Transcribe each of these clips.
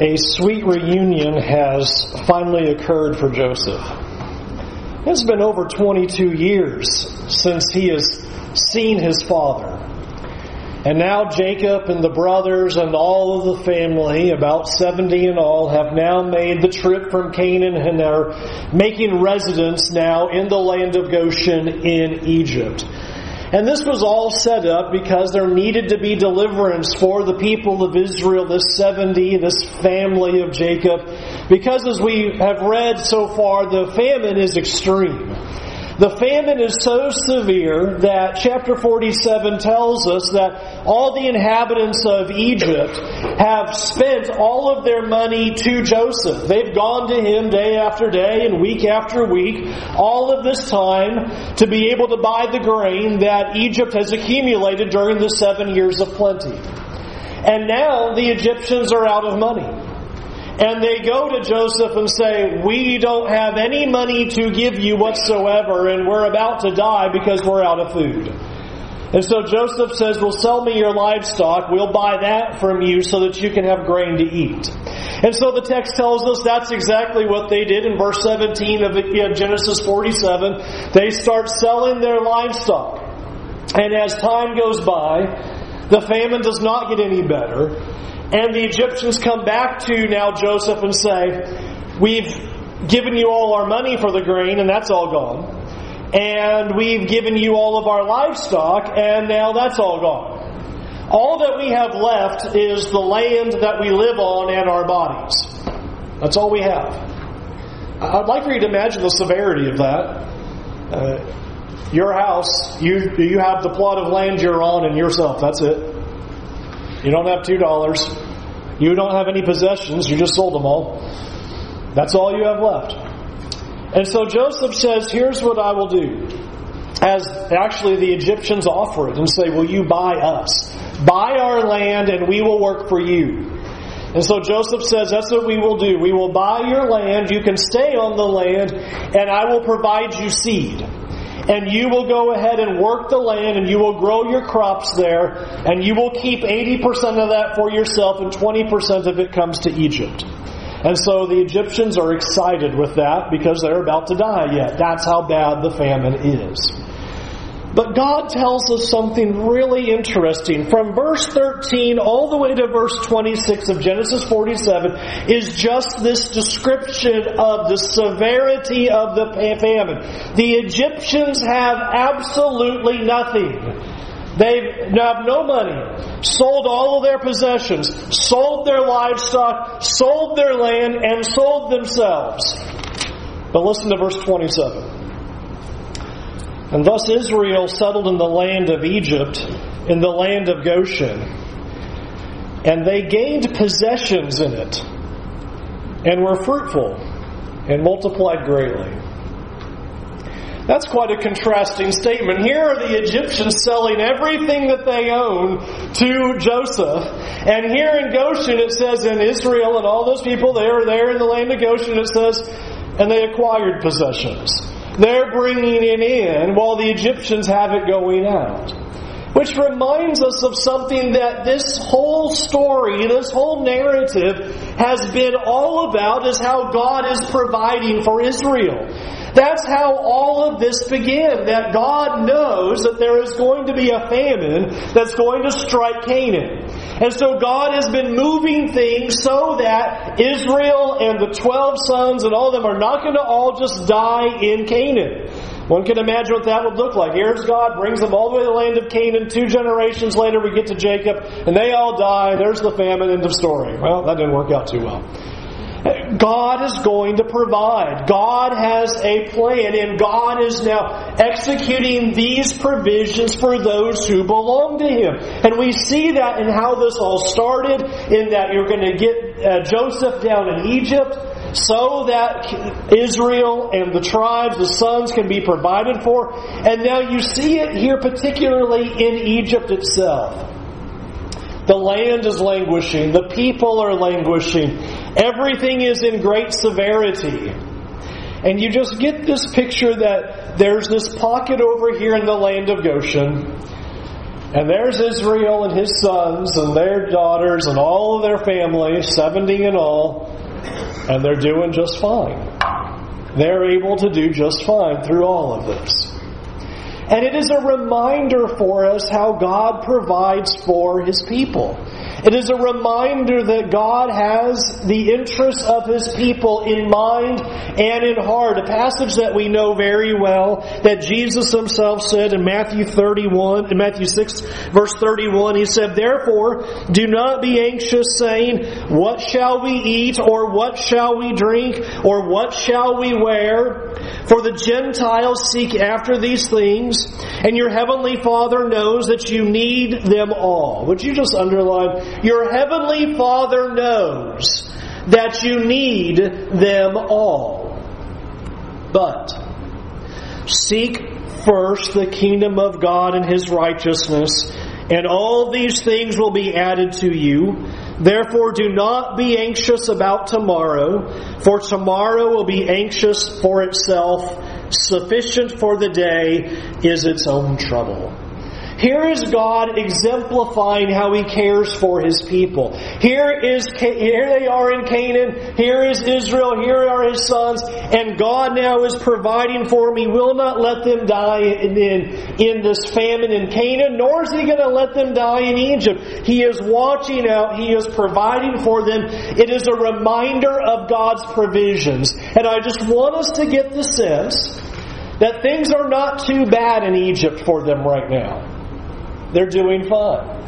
a sweet reunion has finally occurred for Joseph. It's been over 22 years since he has seen his father. And now Jacob and the brothers and all of the family, about 70 in all, have now made the trip from Canaan and are making residence now in the land of Goshen in Egypt. And this was all set up because there needed to be deliverance for the people of Israel, this 70, this family of Jacob. Because as we have read so far, the famine is extreme. The famine is so severe that chapter 47 tells us that all the inhabitants of Egypt have spent all of their money to Joseph. They've gone to him day after day and week after week, all of this time to be able to buy the grain that Egypt has accumulated during the seven years of plenty. And now the Egyptians are out of money. And they go to Joseph and say, We don't have any money to give you whatsoever, and we're about to die because we're out of food. And so Joseph says, Well, sell me your livestock. We'll buy that from you so that you can have grain to eat. And so the text tells us that's exactly what they did in verse 17 of Genesis 47. They start selling their livestock. And as time goes by, the famine does not get any better. And the Egyptians come back to now Joseph and say, We've given you all our money for the grain, and that's all gone. And we've given you all of our livestock, and now that's all gone. All that we have left is the land that we live on and our bodies. That's all we have. I'd like for you to imagine the severity of that. Uh, your house, you you have the plot of land you're on and yourself. That's it. You don't have two dollars. You don't have any possessions. You just sold them all. That's all you have left. And so Joseph says, Here's what I will do. As actually the Egyptians offer it and say, Will you buy us? Buy our land and we will work for you. And so Joseph says, That's what we will do. We will buy your land. You can stay on the land and I will provide you seed and you will go ahead and work the land and you will grow your crops there and you will keep 80% of that for yourself and 20% of it comes to Egypt. And so the Egyptians are excited with that because they're about to die yet. That's how bad the famine is. But God tells us something really interesting. From verse 13 all the way to verse 26 of Genesis 47 is just this description of the severity of the famine. The Egyptians have absolutely nothing. They have no money, sold all of their possessions, sold their livestock, sold their land, and sold themselves. But listen to verse 27. And thus Israel settled in the land of Egypt, in the land of Goshen. And they gained possessions in it, and were fruitful, and multiplied greatly. That's quite a contrasting statement. Here are the Egyptians selling everything that they own to Joseph. And here in Goshen it says in Israel and all those people, they were there in the land of Goshen, it says, and they acquired possessions. They're bringing it in while the Egyptians have it going out. Which reminds us of something that this whole story, this whole narrative has been all about is how God is providing for Israel. That's how all of this began. That God knows that there is going to be a famine that's going to strike Canaan. And so God has been moving things so that Israel and the 12 sons and all of them are not going to all just die in Canaan. One can imagine what that would look like. Here's God, brings them all the way to the land of Canaan. Two generations later, we get to Jacob, and they all die. There's the famine, end of story. Well, that didn't work out too well. God is going to provide. God has a plan, and God is now executing these provisions for those who belong to Him. And we see that in how this all started, in that you're going to get uh, Joseph down in Egypt so that Israel and the tribes, the sons, can be provided for. And now you see it here, particularly in Egypt itself. The land is languishing. The people are languishing. Everything is in great severity. And you just get this picture that there's this pocket over here in the land of Goshen. And there's Israel and his sons and their daughters and all of their family, 70 in all, and they're doing just fine. They're able to do just fine through all of this. And it is a reminder for us how God provides for His people. It is a reminder that God has the interests of His people in mind and in heart. A passage that we know very well that Jesus Himself said in Matthew 31, in Matthew 6 verse 31, He said, Therefore, do not be anxious saying, What shall we eat, or what shall we drink, or what shall we wear? For the Gentiles seek after these things, and your heavenly Father knows that you need them all. Would you just underline your heavenly Father knows that you need them all. But seek first the kingdom of God and his righteousness, and all these things will be added to you. Therefore, do not be anxious about tomorrow, for tomorrow will be anxious for itself. Sufficient for the day is its own trouble. Here is God exemplifying how He cares for His people. Here is here they are in Canaan. Here is Israel. Here are His sons, and God now is providing for them. He will not let them die in in this famine in Canaan, nor is He going to let them die in Egypt. He is watching out. He is providing for them. It is a reminder of God's provisions, and I just want us to get the sense that things are not too bad in Egypt for them right now. They're doing fine.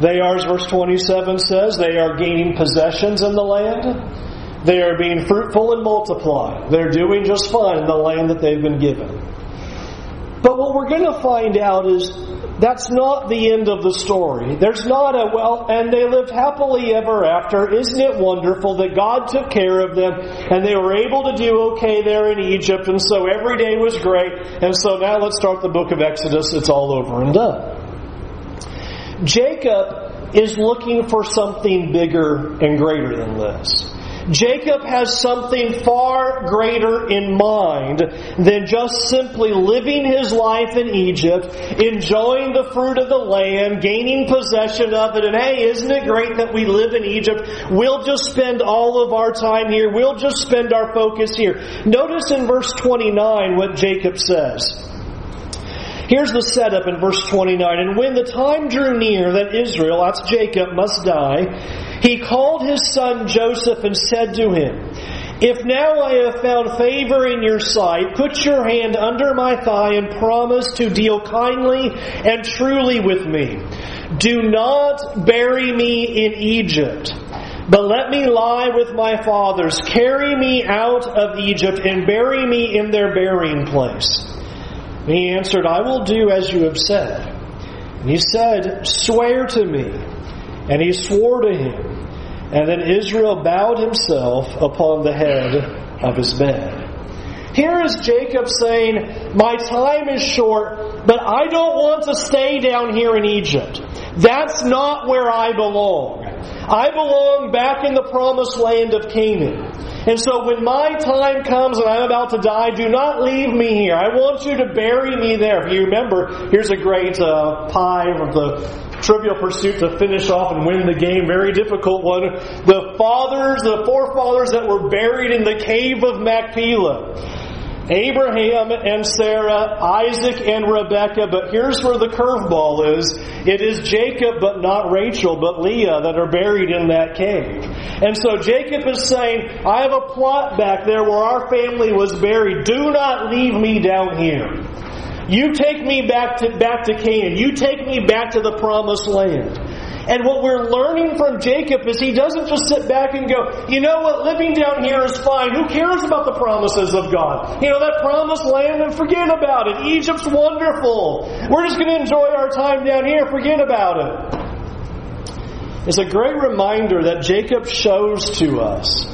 They are, as verse 27 says, they are gaining possessions in the land. They are being fruitful and multiply. They're doing just fine in the land that they've been given. But what we're going to find out is that's not the end of the story. There's not a, well, and they lived happily ever after. Isn't it wonderful that God took care of them and they were able to do okay there in Egypt and so every day was great and so now let's start the book of Exodus. It's all over and done. Jacob is looking for something bigger and greater than this. Jacob has something far greater in mind than just simply living his life in Egypt, enjoying the fruit of the land, gaining possession of it, and hey, isn't it great that we live in Egypt? We'll just spend all of our time here. We'll just spend our focus here. Notice in verse 29 what Jacob says. Here's the setup in verse 29. And when the time drew near that Israel, that's Jacob, must die, he called his son Joseph and said to him, If now I have found favor in your sight, put your hand under my thigh and promise to deal kindly and truly with me. Do not bury me in Egypt. But let me lie with my fathers. Carry me out of Egypt and bury me in their burying place. And he answered, I will do as you have said. And he said, Swear to me. And he swore to him. And then Israel bowed himself upon the head of his bed. Here is Jacob saying, My time is short, but I don't want to stay down here in Egypt. That's not where I belong. I belong back in the promised land of Canaan. And so when my time comes and I'm about to die, do not leave me here. I want you to bury me there. If you remember, here's a great uh, pie of the Trivial Pursuit to finish off and win the game. Very difficult one. The fathers, the forefathers that were buried in the cave of Machpelah. Abraham and Sarah, Isaac and Rebekah, but here's where the curveball is. It is Jacob, but not Rachel, but Leah that are buried in that cave. And so Jacob is saying, I have a plot back there where our family was buried. Do not leave me down here. You take me back to, back to Canaan. You take me back to the promised land. And what we're learning from Jacob is he doesn't just sit back and go, you know what, living down here is fine. Who cares about the promises of God? You know, that promised land and forget about it. Egypt's wonderful. We're just going to enjoy our time down here. Forget about it. It's a great reminder that Jacob shows to us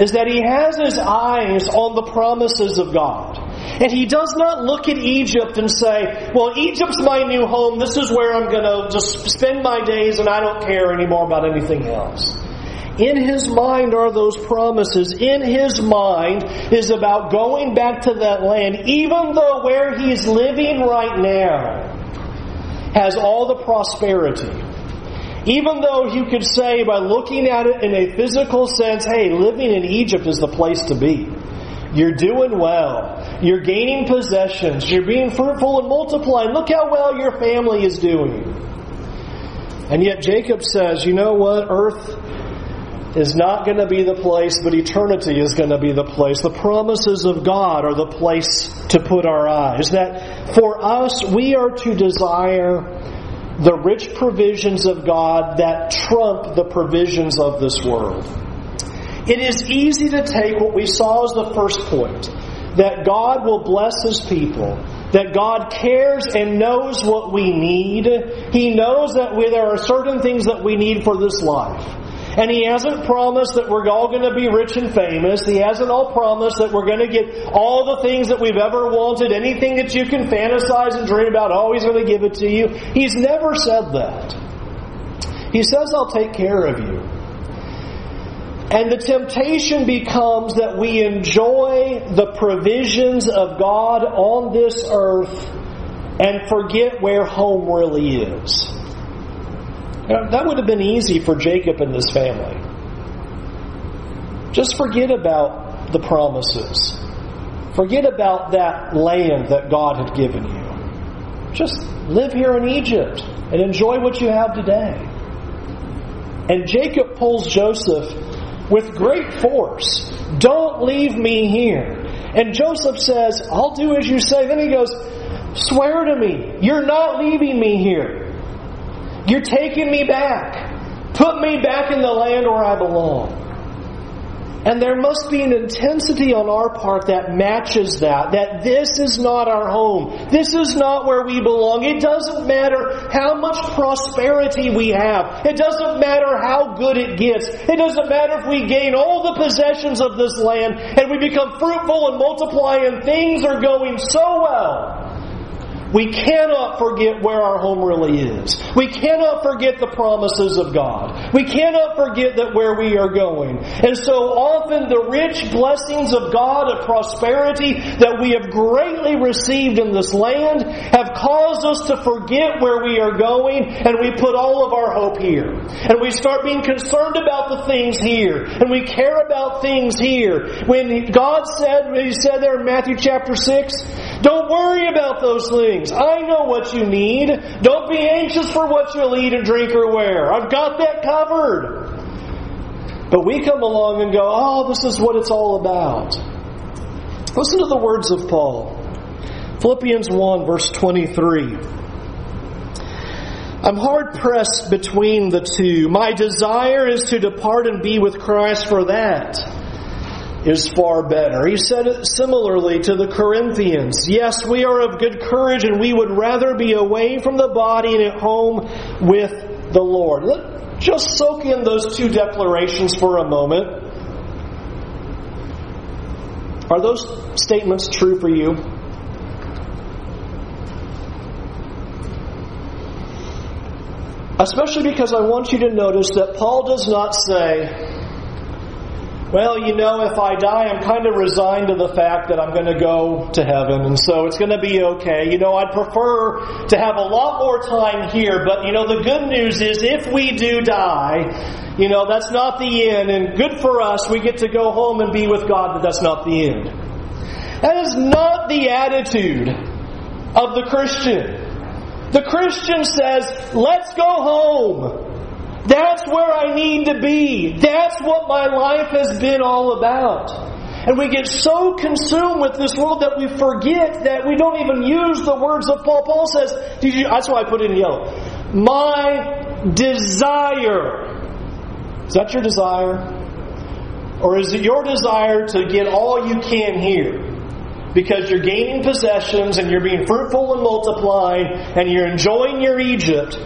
is that he has his eyes on the promises of God. And he does not look at Egypt and say, well, Egypt's my new home. This is where I'm going to just spend my days and I don't care anymore about anything else. In his mind are those promises. In his mind is about going back to that land, even though where he's living right now has all the prosperity. Even though you could say by looking at it in a physical sense, hey, living in Egypt is the place to be. You're doing well. You're gaining possessions. You're being fruitful and multiplying. Look how well your family is doing. And yet Jacob says, you know what? Earth is not going to be the place, but eternity is going to be the place. The promises of God are the place to put our eyes. That for us, we are to desire the rich provisions of God that trump the provisions of this world. It is easy to take what we saw as the first point that God will bless His people, that God cares and knows what we need. He knows that there are certain things that we need for this life. And he hasn't promised that we're all going to be rich and famous. He hasn't all promised that we're going to get all the things that we've ever wanted, anything that you can fantasize and dream about. Oh, he's going to give it to you. He's never said that. He says, I'll take care of you. And the temptation becomes that we enjoy the provisions of God on this earth and forget where home really is. That would have been easy for Jacob and his family. Just forget about the promises. Forget about that land that God had given you. Just live here in Egypt and enjoy what you have today. And Jacob pulls Joseph with great force. Don't leave me here. And Joseph says, I'll do as you say. Then he goes, Swear to me, you're not leaving me here. You're taking me back. Put me back in the land where I belong. And there must be an intensity on our part that matches that, that this is not our home. This is not where we belong. It doesn't matter how much prosperity we have. It doesn't matter how good it gets. It doesn't matter if we gain all the possessions of this land and we become fruitful and multiply and things are going so well. We cannot forget where our home really is. We cannot forget the promises of God. We cannot forget that where we are going. And so often the rich blessings of God of prosperity that we have greatly received in this land have caused us to forget where we are going and we put all of our hope here. And we start being concerned about the things here and we care about things here. When God said, He said there in Matthew chapter 6, don't worry about those things. I know what you need. Don't be anxious for what you'll eat and drink or wear. I've got that covered. But we come along and go, oh, this is what it's all about. Listen to the words of Paul. Philippians 1, verse 23. I'm hard pressed between the two. My desire is to depart and be with Christ for that is far better. He said it similarly to the Corinthians. Yes, we are of good courage and we would rather be away from the body and at home with the Lord. Let just soak in those two declarations for a moment. Are those statements true for you? Especially because I want you to notice that Paul does not say, well, you know, if I die, I'm kind of resigned to the fact that I'm going to go to heaven, and so it's going to be okay. You know, I'd prefer to have a lot more time here, but you know, the good news is if we do die, you know, that's not the end, and good for us, we get to go home and be with God, but that's not the end. That is not the attitude of the Christian. The Christian says, let's go home. That's where I need to be. That's what my life has been all about. And we get so consumed with this world that we forget that we don't even use the words of Paul. Paul says, that's why I put it in yellow. My desire. Is that your desire? Or is it your desire to get all you can here? Because you're gaining possessions and you're being fruitful and multiplying and you're enjoying your Egypt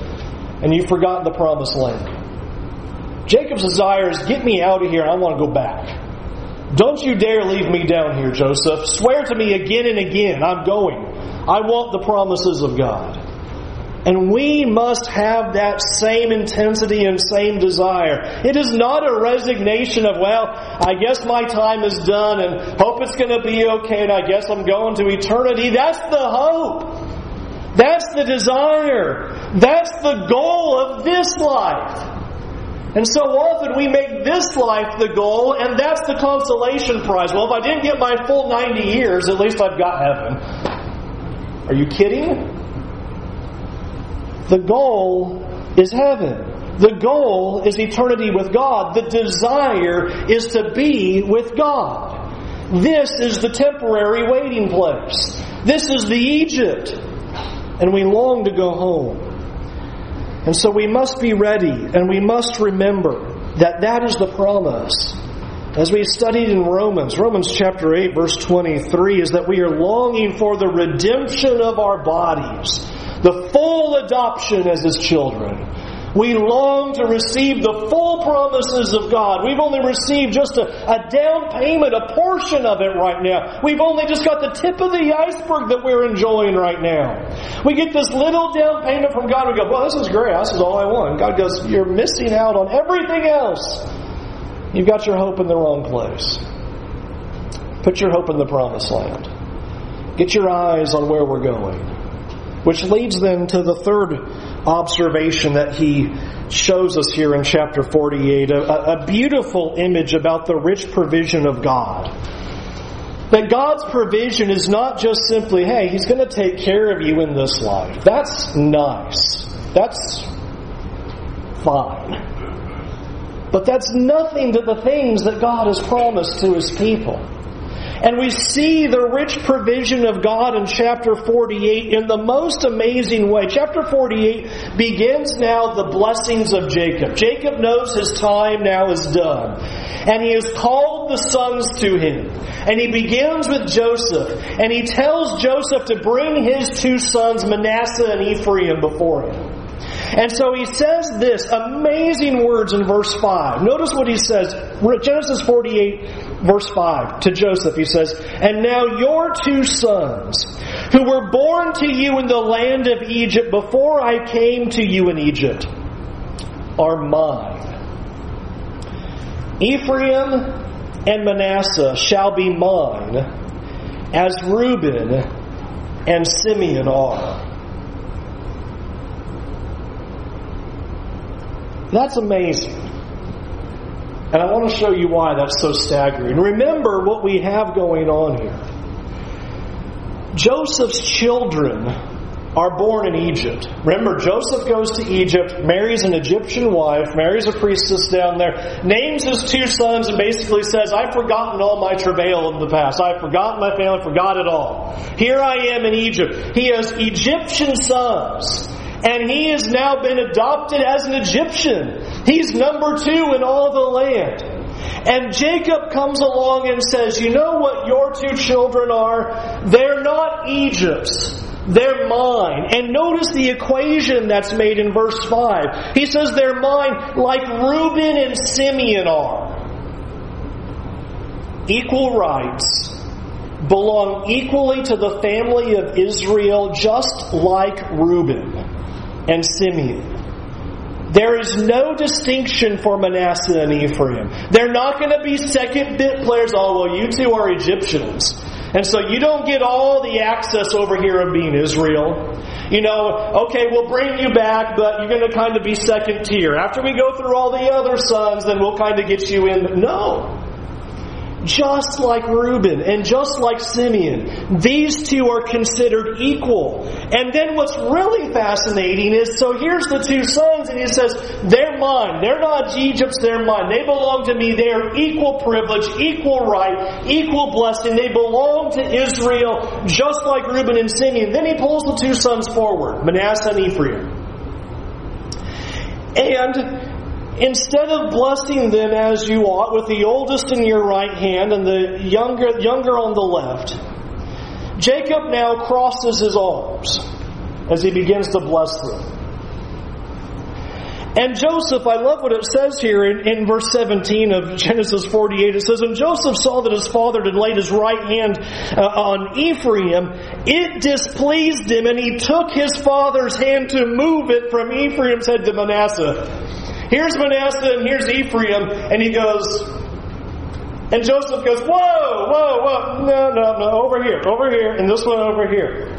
and you've forgotten the promised land. Jacob's desire is get me out of here. I want to go back. Don't you dare leave me down here, Joseph. Swear to me again and again. I'm going. I want the promises of God. And we must have that same intensity and same desire. It is not a resignation of, well, I guess my time is done and hope it's going to be okay and I guess I'm going to eternity. That's the hope. That's the desire. That's the goal of this life. And so often we make this life the goal, and that's the consolation prize. Well, if I didn't get my full 90 years, at least I've got heaven. Are you kidding? The goal is heaven. The goal is eternity with God. The desire is to be with God. This is the temporary waiting place. This is the Egypt. And we long to go home. And so we must be ready and we must remember that that is the promise. As we studied in Romans, Romans chapter 8 verse 23 is that we are longing for the redemption of our bodies, the full adoption as his children. We long to receive the full promises of God. We've only received just a, a, down payment, a portion of it right now. We've only just got the tip of the iceberg that we're enjoying right now. We get this little down payment from God. We go, well, this is great. This is all I want. God goes, you're missing out on everything else. You've got your hope in the wrong place. Put your hope in the promised land. Get your eyes on where we're going. Which leads then to the third observation that he shows us here in chapter 48 a, a beautiful image about the rich provision of God. That God's provision is not just simply, hey, He's going to take care of you in this life. That's nice. That's fine. But that's nothing to the things that God has promised to His people. And we see the rich provision of God in chapter 48 in the most amazing way. Chapter 48 begins now the blessings of Jacob. Jacob knows his time now is done. And he has called the sons to him. And he begins with Joseph. And he tells Joseph to bring his two sons, Manasseh and Ephraim, before him. And so he says this amazing words in verse 5. Notice what he says. Genesis 48, verse 5, to Joseph, he says, And now your two sons, who were born to you in the land of Egypt before I came to you in Egypt, are mine. Ephraim and Manasseh shall be mine, as Reuben and Simeon are. That's amazing. And I want to show you why that's so staggering. Remember what we have going on here. Joseph's children are born in Egypt. Remember, Joseph goes to Egypt, marries an Egyptian wife, marries a priestess down there, names his two sons, and basically says, I've forgotten all my travail in the past. I've forgotten my family, forgot it all. Here I am in Egypt. He has Egyptian sons and he has now been adopted as an Egyptian. He's number two in all the land. And Jacob comes along and says, You know what your two children are? They're not Egypt's. They're mine. And notice the equation that's made in verse 5. He says they're mine like Reuben and Simeon are. Equal rights belong equally to the family of Israel, just like Reuben and Simeon. There is no distinction for Manasseh and Ephraim. They're not going to be second bit players. Oh, well, you two are Egyptians. And so you don't get all the access over here of being Israel. You know, okay, we'll bring you back, but you're going to kind of be second tier. After we go through all the other sons, then we'll kind of get you in. No just like Reuben and just like Simeon. These two are considered equal. And then what's really fascinating is so here's the two sons, and he says, They're mine. They're not Egypt's, they're mine. They belong to me. They are equal privilege, equal right, equal blessing. They belong to Israel, just like Reuben and Simeon. Then he pulls the two sons forward, Manasseh and Ephraim. And Instead of blessing them as you ought, with the oldest in your right hand and the younger, younger on the left, Jacob now crosses his arms as he begins to bless them. And Joseph, I love what it says here in, in, verse 17 of Genesis 48. It says, And Joseph saw that his father had laid his right hand uh, on Ephraim. It displeased him, and he took his father's hand to move it from Ephraim's head to Manasseh. Here's Manasseh and here's Ephraim, and he goes, and Joseph goes, Whoa, whoa, whoa, no, no, no, over here, over here, and this one over here.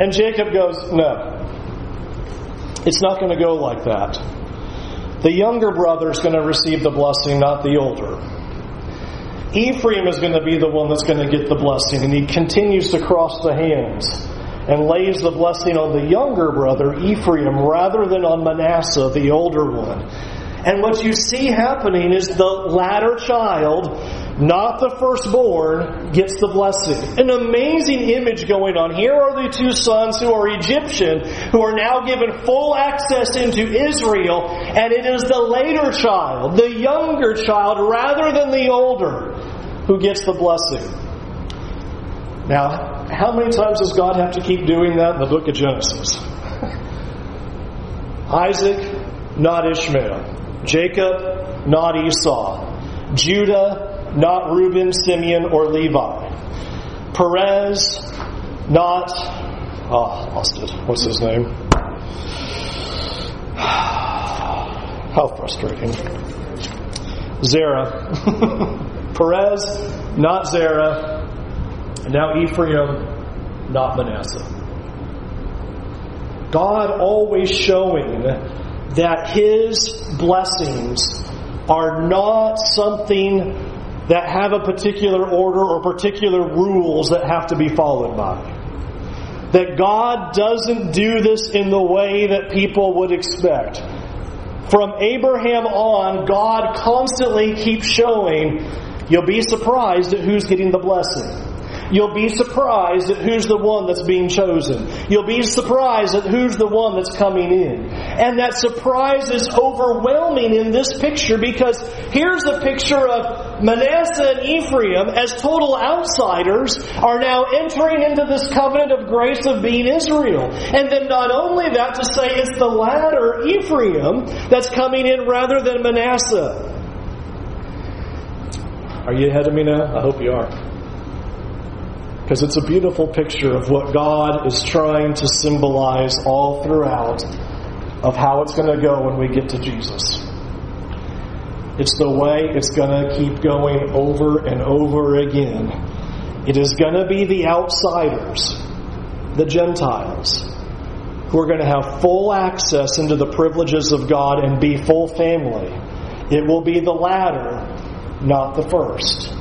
And Jacob goes, No. It's not going to go like that. The younger brother is going to receive the blessing, not the older. Ephraim is going to be the one that's going to get the blessing, and he continues to cross the hands and lays the blessing on the younger brother, Ephraim, rather than on Manasseh, the older one. And what you see happening is the latter child, not the firstborn, gets the blessing. An amazing image going on. Here are the two sons who are Egyptian, who are now given full access into Israel, and it is the later child, the younger child, rather than the older, who gets the blessing. Now, how many times does God have to keep doing that in the book of Genesis? Isaac, not Ishmael. Jacob, not Esau. Judah, not Reuben, Simeon, or Levi. Perez, not. Oh, lost it. What's his name? How frustrating. Zerah. Perez, not Zerah. Now Ephraim, not Manasseh. God always showing that his blessings are not something that have a particular order or particular rules that have to be followed by. That God doesn't do this in the way that people would expect. From Abraham on, God constantly keeps showing, you'll be surprised at who's getting the blessing. You'll be surprised at who's the one that's being chosen. You'll be surprised at who's the one that's coming in. And that surprise is overwhelming in this picture because here's a picture of Manasseh and Ephraim as total outsiders are now entering into this covenant of grace of being Israel. And then not only that, to say it's the latter, Ephraim, that's coming in rather than Manasseh. Are you ahead of me now? I hope you are because it's a beautiful picture of what God is trying to symbolize all throughout of how it's going to go when we get to Jesus. It's the way it's going to keep going over and over again. It is going to be the outsiders, the Gentiles, who are going to have full access into the privileges of God and be full family. It will be the latter, not the first.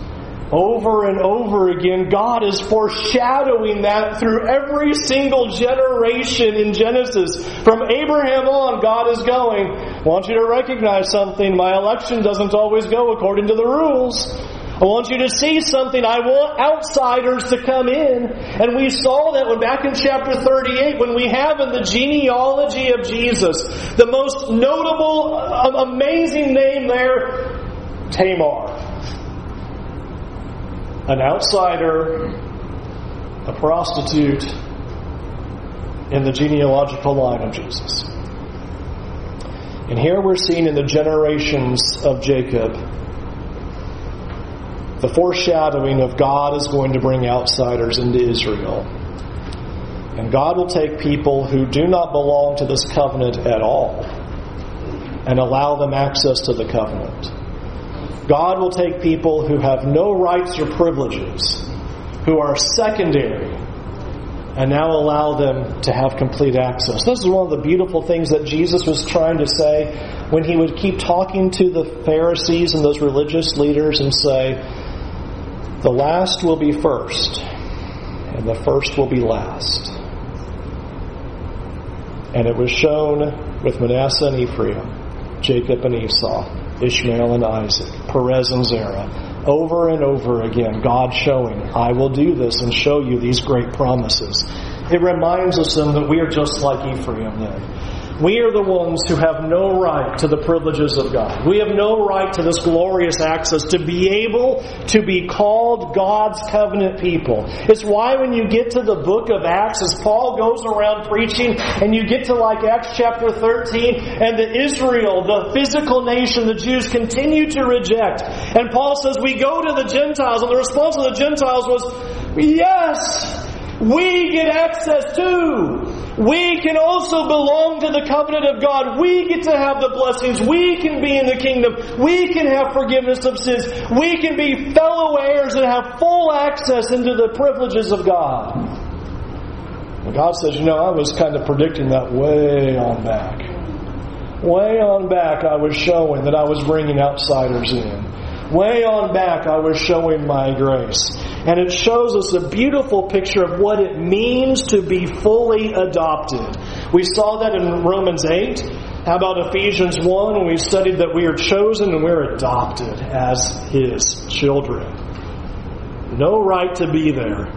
Over and over again, God is foreshadowing that through every single generation in Genesis. From Abraham on, God is going, I want you to recognize something. My election doesn't always go according to the rules. I want you to see something. I want outsiders to come in. And we saw that when back in chapter 38, when we have in the genealogy of Jesus, the most notable, uh, amazing name there, Tamar an outsider, a prostitute in the genealogical line of Jesus. And here we're seeing in the generations of Jacob the foreshadowing of God is going to bring outsiders into Israel. And God will take people who do not belong to this covenant at all and allow them access to the covenant. God will take people who have no rights or privileges, who are secondary, and now allow them to have complete access. This is one of the beautiful things that Jesus was trying to say when he would keep talking to the Pharisees and those religious leaders and say, The last will be first, and the first will be last. And it was shown with Manasseh and Ephraim, Jacob and Esau. Ishmael and Isaac, Perez and Zerah. Over and over again, God showing, I will do this and show you these great promises. It reminds us then that we are just like Ephraim then. We are the ones who have no right to the privileges of God. We have no right to this glorious access to be able to be called God's covenant people. It's why when you get to the book of Acts, as Paul goes around preaching, and you get to like Acts chapter 13, and the Israel, the physical nation, the Jews continue to reject. And Paul says, we go to the Gentiles, and the response of the Gentiles was, yes, we get access to. We can also belong to the covenant of God. We get to have the blessings. We can be in the kingdom. We can have forgiveness of sins. We can be fellow heirs and have full access into the privileges of God. And God says, you know, I was kind of predicting that way on back. Way on back, I was showing that I was bringing outsiders in. Way on back, I was showing my grace. And it shows us a beautiful picture of what it means to be fully adopted. We saw that in Romans 8. How about Ephesians 1 when we studied that we are chosen and we're adopted as His children? No right to be there,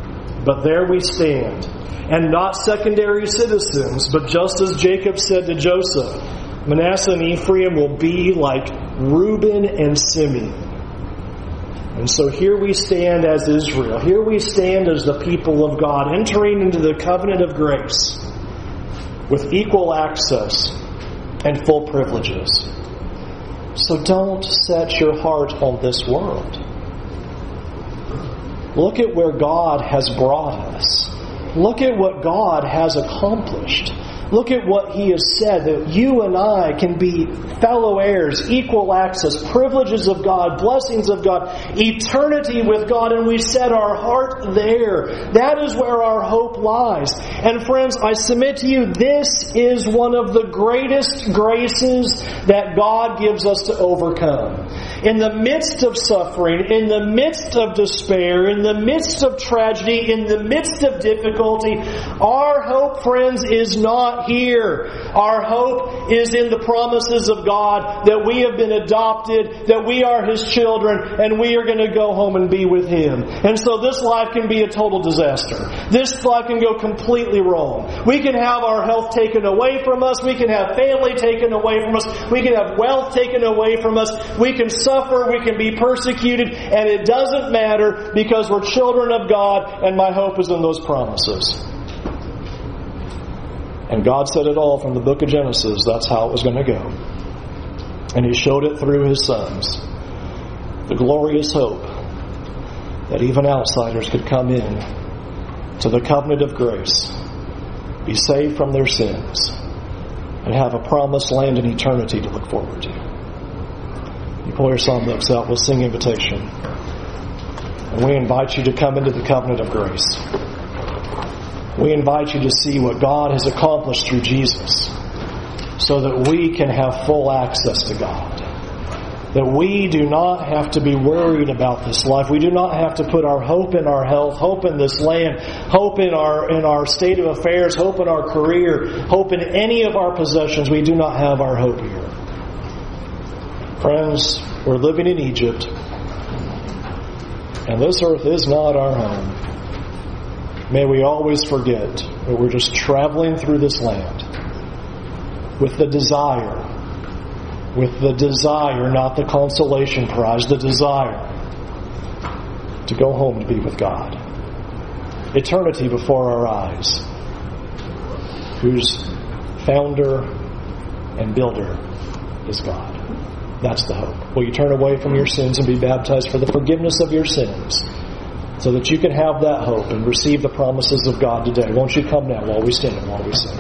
but there we stand. And not secondary citizens, but just as Jacob said to Joseph, Manasseh and Ephraim will be like Reuben and Simeon. And so here we stand as Israel. Here we stand as the people of God, entering into the covenant of grace with equal access and full privileges. So don't set your heart on this world. Look at where God has brought us. Look at what God has accomplished. Look at what he has said that you and I can be fellow heirs, equal access, privileges of God, blessings of God, eternity with God, and we set our heart there. That is where our hope lies. And friends, I submit to you, this is one of the greatest graces that God gives us to overcome in the midst of suffering, in the midst of despair, in the midst of tragedy, in the midst of difficulty, our hope, friends, is not here. Our hope is in the promises of God that we have been adopted, that we are His children, and we are going to go home and be with Him. And so this life can be a total disaster. This life can go completely wrong. We can have our health taken away from us. We can have family taken away from us. We can have wealth taken away from us. We can suffer, we can be persecuted, and it doesn't matter because we're children of God, and my hope is in those promises. And God said it all from the book of Genesis. That's how it was going to go. And He showed it through His sons. The glorious hope that even outsiders could come in to the covenant of grace, be saved from their sins, and have a promised land in eternity to look forward to. You pull your songbooks out, we'll sing invitation. And we invite you to come into the covenant of grace. We invite you to see what God has accomplished through Jesus so that we can have full access to God. That we do not have to be worried about this life. We do not have to put our hope in our health, hope in this land, hope in our, in our state of affairs, hope in our career, hope in any of our possessions. We do not have our hope here. Friends, we're living in Egypt, and this earth is not our home. May we always forget that we're just traveling through this land with the desire, with the desire, not the consolation prize, the desire to go home to be with God. Eternity before our eyes, whose founder and builder is God. That's the hope. Will you turn away from your sins and be baptized for the forgiveness of your sins so that you can have that hope and receive the promises of God today? Won't you come now while we stand and while we sing?